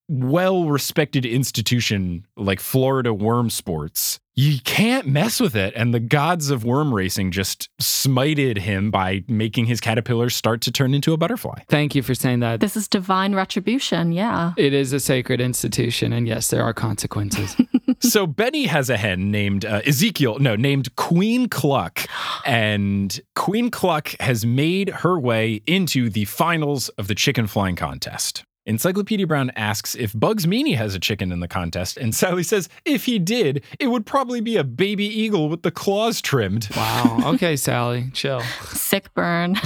well respected institution like Florida Worm Sports, you can't mess with it. And the gods of worm racing just smited him by making his caterpillar start to turn into a butterfly. Thank you for saying that. this is divine retribution. Yeah. It is a sacred institution, and yes, there are consequences. so Benny has a hen named uh, Ezekiel, no, named Queen Cluck. And Queen Cluck has made her way into the finals of the chicken flying contest. Encyclopedia Brown asks if Bugs Meany has a chicken in the contest, and Sally says if he did, it would probably be a baby eagle with the claws trimmed. wow. Okay, Sally, chill. Sick burn.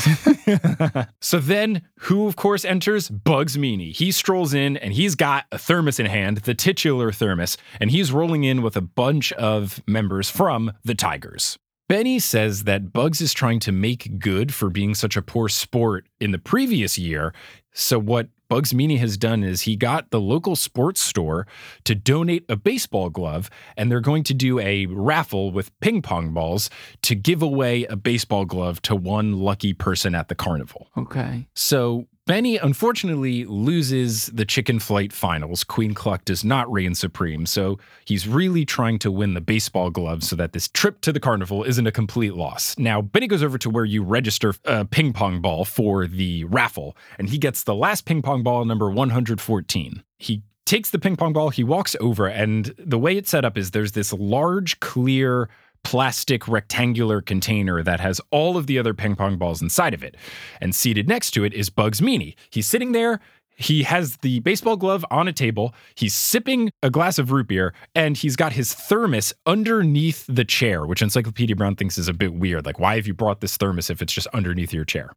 So then, who of course enters? Bugs Meany. He strolls in and he's got a thermos in hand, the titular thermos, and he's rolling in with a bunch of members from the Tigers. Benny says that Bugs is trying to make good for being such a poor sport in the previous year. So, what Bugs Meany has done is he got the local sports store to donate a baseball glove, and they're going to do a raffle with ping pong balls to give away a baseball glove to one lucky person at the carnival. Okay. So Benny unfortunately loses the chicken flight finals. Queen Cluck does not reign supreme, so he's really trying to win the baseball glove so that this trip to the carnival isn't a complete loss. Now, Benny goes over to where you register a ping pong ball for the raffle, and he gets the last ping pong ball number 114. He takes the ping pong ball, he walks over, and the way it's set up is there's this large, clear, plastic rectangular container that has all of the other ping pong balls inside of it. And seated next to it is Bugs Meany. He's sitting there. He has the baseball glove on a table. He's sipping a glass of root beer, and he's got his thermos underneath the chair, which Encyclopedia Brown thinks is a bit weird. Like, why have you brought this thermos if it's just underneath your chair?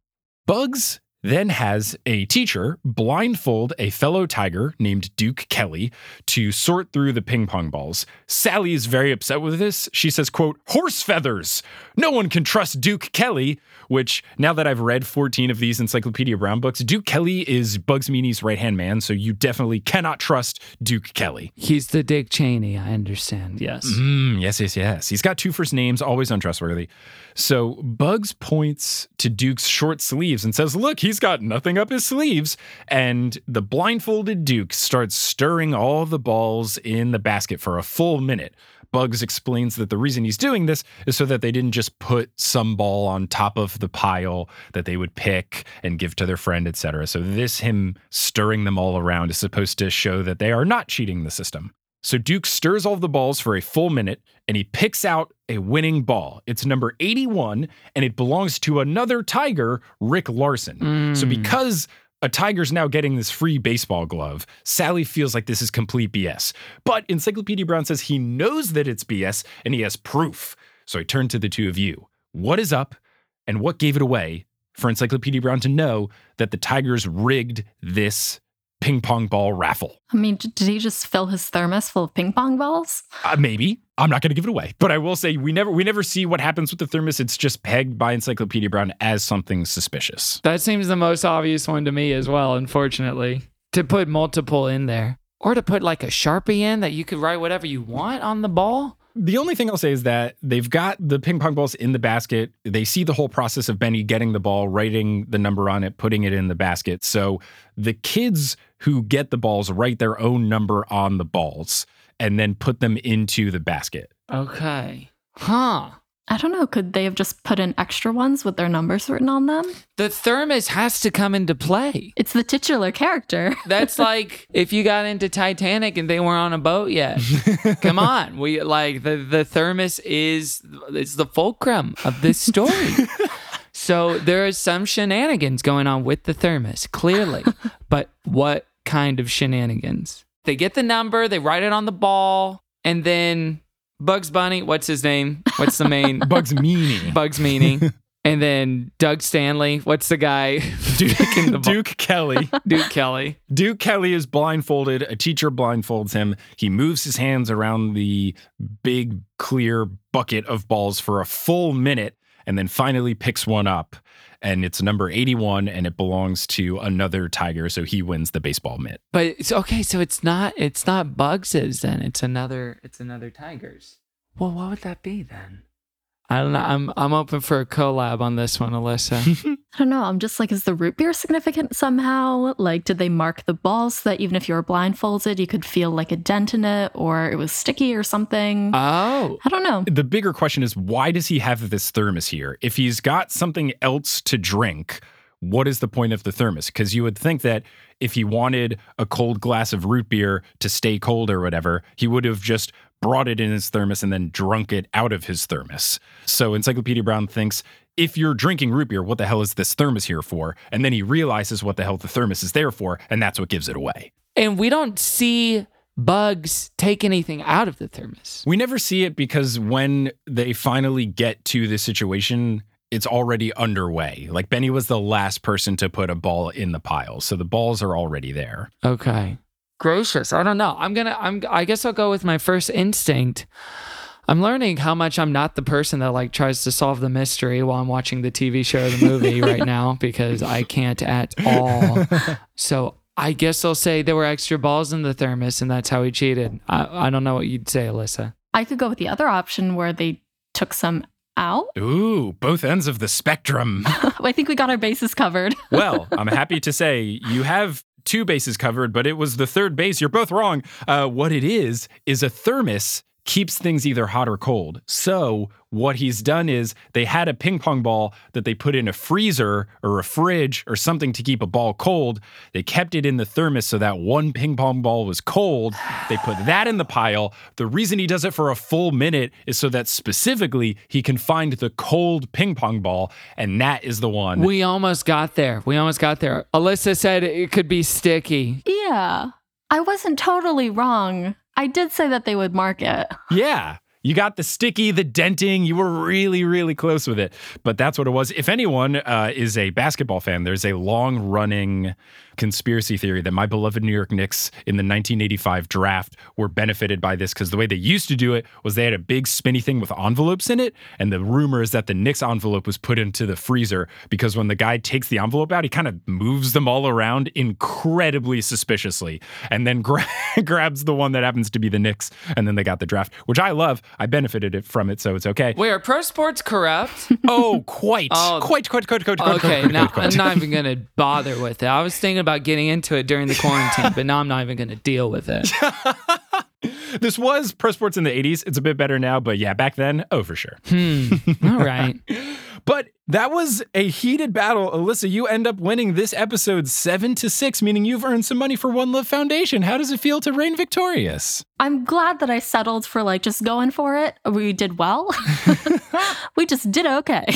Bugs then has a teacher blindfold a fellow tiger named Duke Kelly to sort through the ping pong balls. Sally is very upset with this. She says, quote, horse feathers. No one can trust Duke Kelly, which now that I've read 14 of these Encyclopedia Brown books, Duke Kelly is Bugs Meany's right-hand man, so you definitely cannot trust Duke Kelly. He's the Dick Cheney, I understand. Yes. Mm, yes, yes, yes. He's got two first names, always untrustworthy. So Bugs points to Duke's short sleeves and says, Look, he he's got nothing up his sleeves. And the blindfolded Duke starts stirring all the balls in the basket for a full minute. Bugs explains that the reason he's doing this is so that they didn't just put some ball on top of the pile that they would pick and give to their friend, etc. So this him stirring them all around is supposed to show that they are not cheating the system. So Duke stirs all the balls for a full minute and he picks out a winning ball. It's number 81 and it belongs to another Tiger, Rick Larson. Mm. So because a Tiger's now getting this free baseball glove, Sally feels like this is complete BS. But Encyclopedia Brown says he knows that it's BS and he has proof. So I turn to the two of you. What is up and what gave it away for Encyclopedia Brown to know that the Tigers rigged this ping pong ball raffle? I mean, did he just fill his thermos full of ping pong balls? Uh, maybe. I'm not going to give it away, but I will say we never we never see what happens with the thermos. It's just pegged by Encyclopedia Brown as something suspicious. That seems the most obvious one to me as well, unfortunately. To put multiple in there. Or to put like a Sharpie in that you could write whatever you want on the ball. The only thing I'll say is that they've got the ping pong balls in the basket. They see the whole process of Benny getting the ball, writing the number on it, putting it in the basket. So the kids who get the balls write their own number on the balls and then put them into the basket. Okay. Huh. I don't know. Could they have just put in extra ones with their numbers written on them? The thermos has to come into play. It's the titular character. That's like if you got into Titanic and they weren't on a boat yet. Come on. We like the the thermos is it's the fulcrum of this story. so there is some shenanigans going on with the thermos, clearly. but what kind of shenanigans? They get the number, they write it on the ball, and then Bugs Bunny, what's his name? What's the main Bugs Meany. Bugs meaning? And then Doug Stanley, what's the guy? picking the? Duke Kelly. Duke Kelly. Duke Kelly is blindfolded. A teacher blindfolds him. He moves his hands around the big, clear bucket of balls for a full minute and then finally picks one up. And it's number 81 and it belongs to another Tiger. So he wins the baseball mitt. But it's okay, so it's not it's not Bugs's then. It's another it's another Tiger's. Well, what would that be then? I don't know. I'm I'm open for a collab on this one, Alyssa. I don't know. I'm just like, is the root beer significant somehow? Like, did they mark the ball so that even if you were blindfolded, you could feel like a dent in it or it was sticky or something? oh. I don't know. The bigger question is why does he have this thermos here? If he's got something else to drink, what is the point of the thermos? Because you would think that if he wanted a cold glass of root beer to stay cold or whatever, he would have just brought it in his thermos and then drunk it out of his thermos. So Encyclopedia Brown thinks if you're drinking root beer, what the hell is this thermos here for? And then he realizes what the hell the thermos is there for, and that's what gives it away. And we don't see Bugs take anything out of the thermos. We never see it because when they finally get to the situation, it's already underway. Like Benny was the last person to put a ball in the pile. So the balls are already there. Okay. Gracious. I don't know. I'm gonna I'm I guess I'll go with my first instinct. I'm learning how much I'm not the person that like tries to solve the mystery while I'm watching the TV show or the movie right now because I can't at all. So I guess I'll say there were extra balls in the thermos and that's how he cheated. I, I don't know what you'd say, Alyssa. I could go with the other option where they took some out. Ooh, both ends of the spectrum. I think we got our bases covered. well, I'm happy to say you have two bases covered, but it was the third base. You're both wrong. Uh, what it is, is a thermos keeps things either hot or cold. So what he's done is they had a ping pong ball that they put in a freezer or a fridge or something to keep a ball cold. They kept it in the thermos so that one ping pong ball was cold. They put that in the pile. The reason he does it for a full minute is so that specifically he can find the cold ping pong ball, and that is the one. We almost got there. We almost got there. Alyssa said it could be sticky. yeah. I wasn't totally wrong. I did say that they would mark it. Yeah. You got the sticky, the denting. You were really, really close with it. But that's what it was. If anyone uh, is a basketball fan, there's a long running conspiracy theory that my beloved New York Knicks in the 1985 draft were benefited by this because the way they used to do it was they had a big spinny thing with envelopes in it. And the rumor is that the Knicks envelope was put into the freezer because when the guy takes the envelope out, he kind of moves them all around incredibly suspiciously and then gra- grabs the one that happens to be the Knicks. And then they got the draft, which I love. I benefited it from it, so it's okay. Wait, are pro sports corrupt? oh, quite, Oh. quite, quite, quite, quite, quite, okay, quite, now quite, I'm not even gonna bother with it. I was thinking about getting into it during the quarantine, but now I'm not even gonna deal with it. This was pro sports in the 80s. It's a bit better now, but yeah, back then, oh, for sure. Hmm. All right. But that was a heated battle. Alyssa, you end up winning this episode seven to six, meaning you've earned some money for One Love Foundation. How does it feel to reign victorious? I'm glad that I settled for like just going for it. We did well. we just did okay.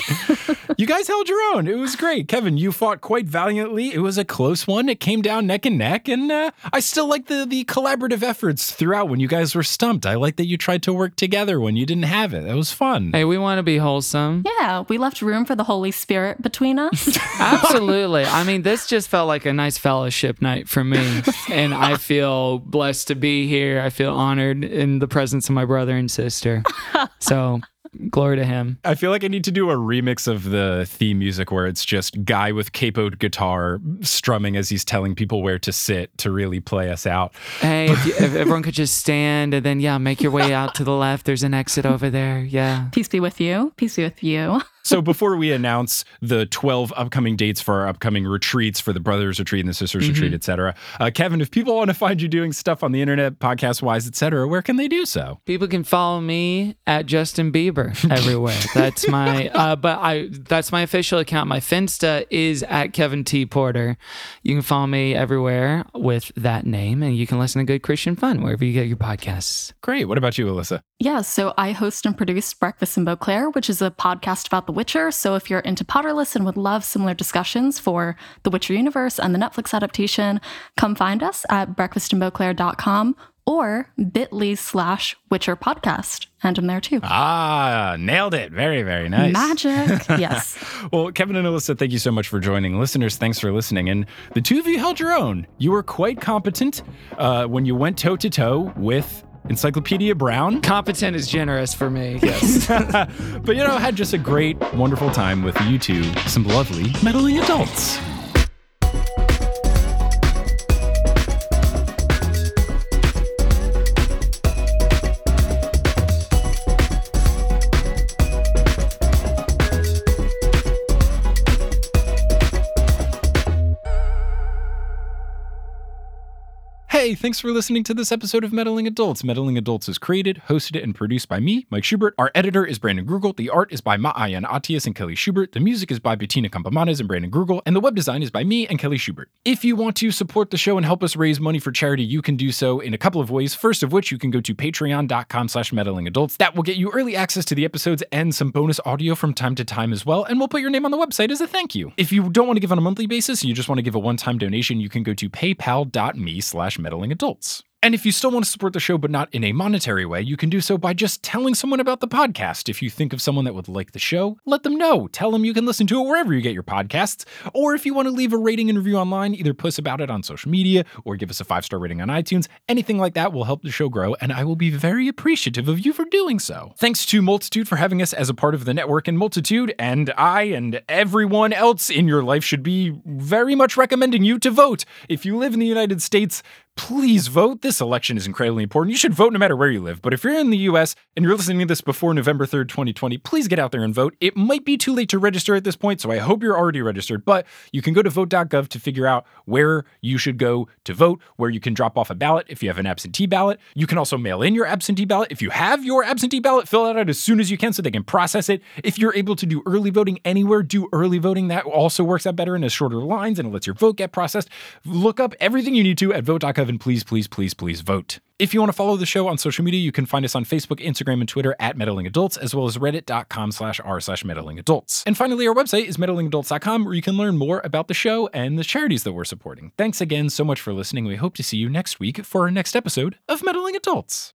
You guys held your own. It was great. Kevin, you fought quite valiantly. It was a close one. It came down neck and neck. And uh, I still like the, the collaborative efforts throughout when you guys were stumped. I like that you tried to work together when you didn't have it. That was fun. Hey, we want to be wholesome. yeah, we left room for the Holy Spirit between us. Absolutely. I mean, this just felt like a nice fellowship night for me. And I feel blessed to be here. I feel honored in the presence of my brother and sister. So, glory to him. I feel like I need to do a remix of the theme music where it's just guy with capoed guitar strumming as he's telling people where to sit to really play us out. Hey, if, you, if everyone could just stand and then, yeah, make your way out to the left. There's an exit over there. Yeah. Peace be with you. Peace be with you. So before we announce the 12 upcoming dates for our upcoming retreats for the brothers retreat and the sisters retreat, et cetera, uh, Kevin, if people want to find you doing stuff on the internet, podcast wise, et cetera, where can they do so? People can follow me at Justin Bieber everywhere. That's my, uh, but I, that's my official account. My Finsta is at Kevin T Porter. You can follow me everywhere with that name, and you can listen to Good Christian Fun wherever you get your podcasts. Great. What about you, Alyssa? Yeah, so I host and produce Breakfast in Beauclair, which is a podcast about The Witcher. So if you're into Potterless and would love similar discussions for The Witcher universe and the Netflix adaptation, come find us at breakfastinbeauclair.com or bit.ly slash Witcher podcast. And I'm there too. Ah, nailed it. Very, very nice. Magic. yes. Well, Kevin and Alyssa, thank you so much for joining. Listeners, thanks for listening. And the two of you held your own. You were quite competent uh, when you went toe to toe with Encyclopedia Brown. Competent is generous for me. Yes. but you know, I had just a great, wonderful time with you two, some lovely meddling adults. Hey, thanks for listening to this episode of Meddling Adults. Meddling Adults is created, hosted, and produced by me, Mike Schubert. Our editor is Brandon Grugel. The art is by Ma'ayan Atias and Kelly Schubert. The music is by Bettina Campamanes and Brandon Grugel. And the web design is by me and Kelly Schubert. If you want to support the show and help us raise money for charity, you can do so in a couple of ways. First of which, you can go to patreon.com slash meddling adults. That will get you early access to the episodes and some bonus audio from time to time as well. And we'll put your name on the website as a thank you. If you don't want to give on a monthly basis, and you just want to give a one-time donation, you can go to paypal.me slash meddling adults. And if you still want to support the show, but not in a monetary way, you can do so by just telling someone about the podcast. If you think of someone that would like the show, let them know. Tell them you can listen to it wherever you get your podcasts. Or if you want to leave a rating and review online, either post about it on social media or give us a five star rating on iTunes. Anything like that will help the show grow, and I will be very appreciative of you for doing so. Thanks to Multitude for having us as a part of the network, and Multitude and I and everyone else in your life should be very much recommending you to vote. If you live in the United States, please vote. This election is incredibly important. You should vote no matter where you live. But if you're in the US and you're listening to this before November 3rd, 2020, please get out there and vote. It might be too late to register at this point, so I hope you're already registered. But you can go to vote.gov to figure out where you should go to vote, where you can drop off a ballot if you have an absentee ballot. You can also mail in your absentee ballot. If you have your absentee ballot, fill it out as soon as you can so they can process it. If you're able to do early voting anywhere, do early voting. That also works out better and has shorter lines and it lets your vote get processed. Look up everything you need to at vote.gov and please, please, please, please vote. If you want to follow the show on social media, you can find us on Facebook, Instagram, and Twitter at Meddling Adults, as well as reddit.com slash r slash meddling adults. And finally, our website is meddlingadults.com, where you can learn more about the show and the charities that we're supporting. Thanks again so much for listening. We hope to see you next week for our next episode of Meddling Adults.